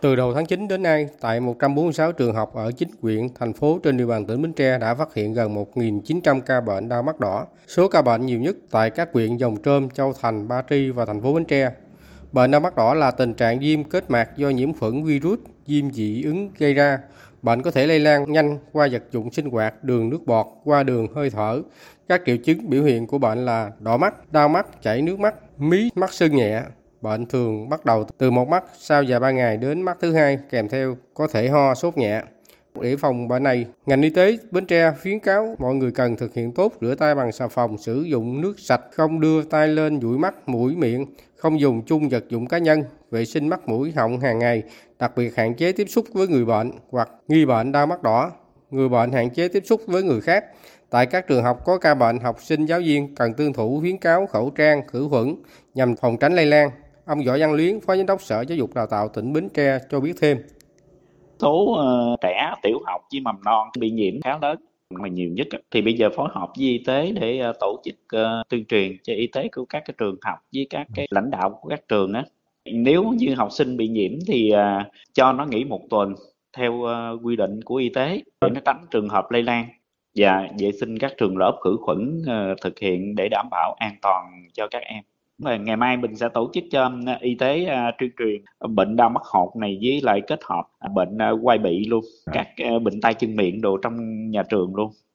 Từ đầu tháng 9 đến nay, tại 146 trường học ở 9 huyện, thành phố trên địa bàn tỉnh Bến Tre đã phát hiện gần 1.900 ca bệnh đau mắt đỏ. Số ca bệnh nhiều nhất tại các huyện Dòng Trơm, Châu Thành, Ba Tri và thành phố Bến Tre. Bệnh đau mắt đỏ là tình trạng viêm kết mạc do nhiễm khuẩn virus, viêm dị ứng gây ra. Bệnh có thể lây lan nhanh qua vật dụng sinh hoạt, đường nước bọt, qua đường hơi thở. Các triệu chứng biểu hiện của bệnh là đỏ mắt, đau mắt, chảy nước mắt, mí, mắt sưng nhẹ, Bệnh thường bắt đầu từ một mắt sau vài ba ngày đến mắt thứ hai kèm theo có thể ho sốt nhẹ. Để phòng bệnh này, ngành y tế Bến Tre khuyến cáo mọi người cần thực hiện tốt rửa tay bằng xà phòng, sử dụng nước sạch, không đưa tay lên dụi mắt, mũi, miệng, không dùng chung vật dụng cá nhân, vệ sinh mắt mũi họng hàng ngày, đặc biệt hạn chế tiếp xúc với người bệnh hoặc nghi bệnh đau mắt đỏ. Người bệnh hạn chế tiếp xúc với người khác. Tại các trường học có ca bệnh, học sinh giáo viên cần tuân thủ khuyến cáo khẩu trang, khử khuẩn nhằm phòng tránh lây lan. Ông Võ Văn Luyến, Phó Giám đốc Sở Giáo dục Đào tạo tỉnh Bến Tre cho biết thêm. Số uh, ờ, trẻ tiểu học với mầm non bị nhiễm khá lớn mà nhiều nhất thì bây giờ phối hợp với y tế để uh, tổ chức uh, tuyên truyền cho y tế của các cái trường học với các cái lãnh đạo của các trường á. Nếu như học sinh bị nhiễm thì uh, cho nó nghỉ một tuần theo uh, quy định của y tế để nó tránh trường hợp lây lan và vệ sinh các trường lớp khử khuẩn uh, thực hiện để đảm bảo an toàn cho các em ngày mai mình sẽ tổ chức cho y tế uh, tuyên truyền bệnh đau mắt hột này với lại kết hợp bệnh uh, quai bị luôn các uh, bệnh tay chân miệng đồ trong nhà trường luôn